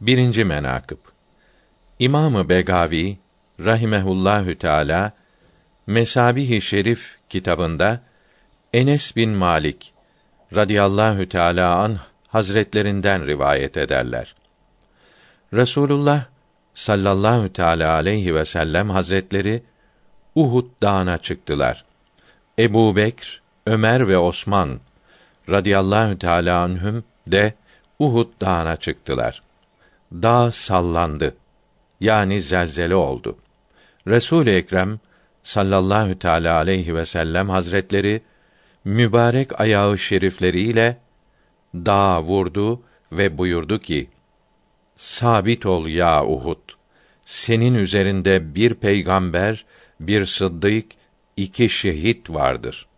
Birinci menakıb İmamı Begavi rahimehullahü teala Mesabih-i Şerif kitabında Enes bin Malik radıyallahu teala an hazretlerinden rivayet ederler. Resulullah sallallahu teala aleyhi ve sellem hazretleri Uhud dağına çıktılar. Ebu Bekr, Ömer ve Osman radıyallahu teala anhüm de Uhud dağına çıktılar. Dağ sallandı. Yani zelzele oldu. Resul Ekrem sallallahu teala aleyhi ve sellem hazretleri mübarek ayağı şerifleriyle dağa vurdu ve buyurdu ki: Sabit ol ya Uhud. Senin üzerinde bir peygamber, bir sıddık, iki şehit vardır.''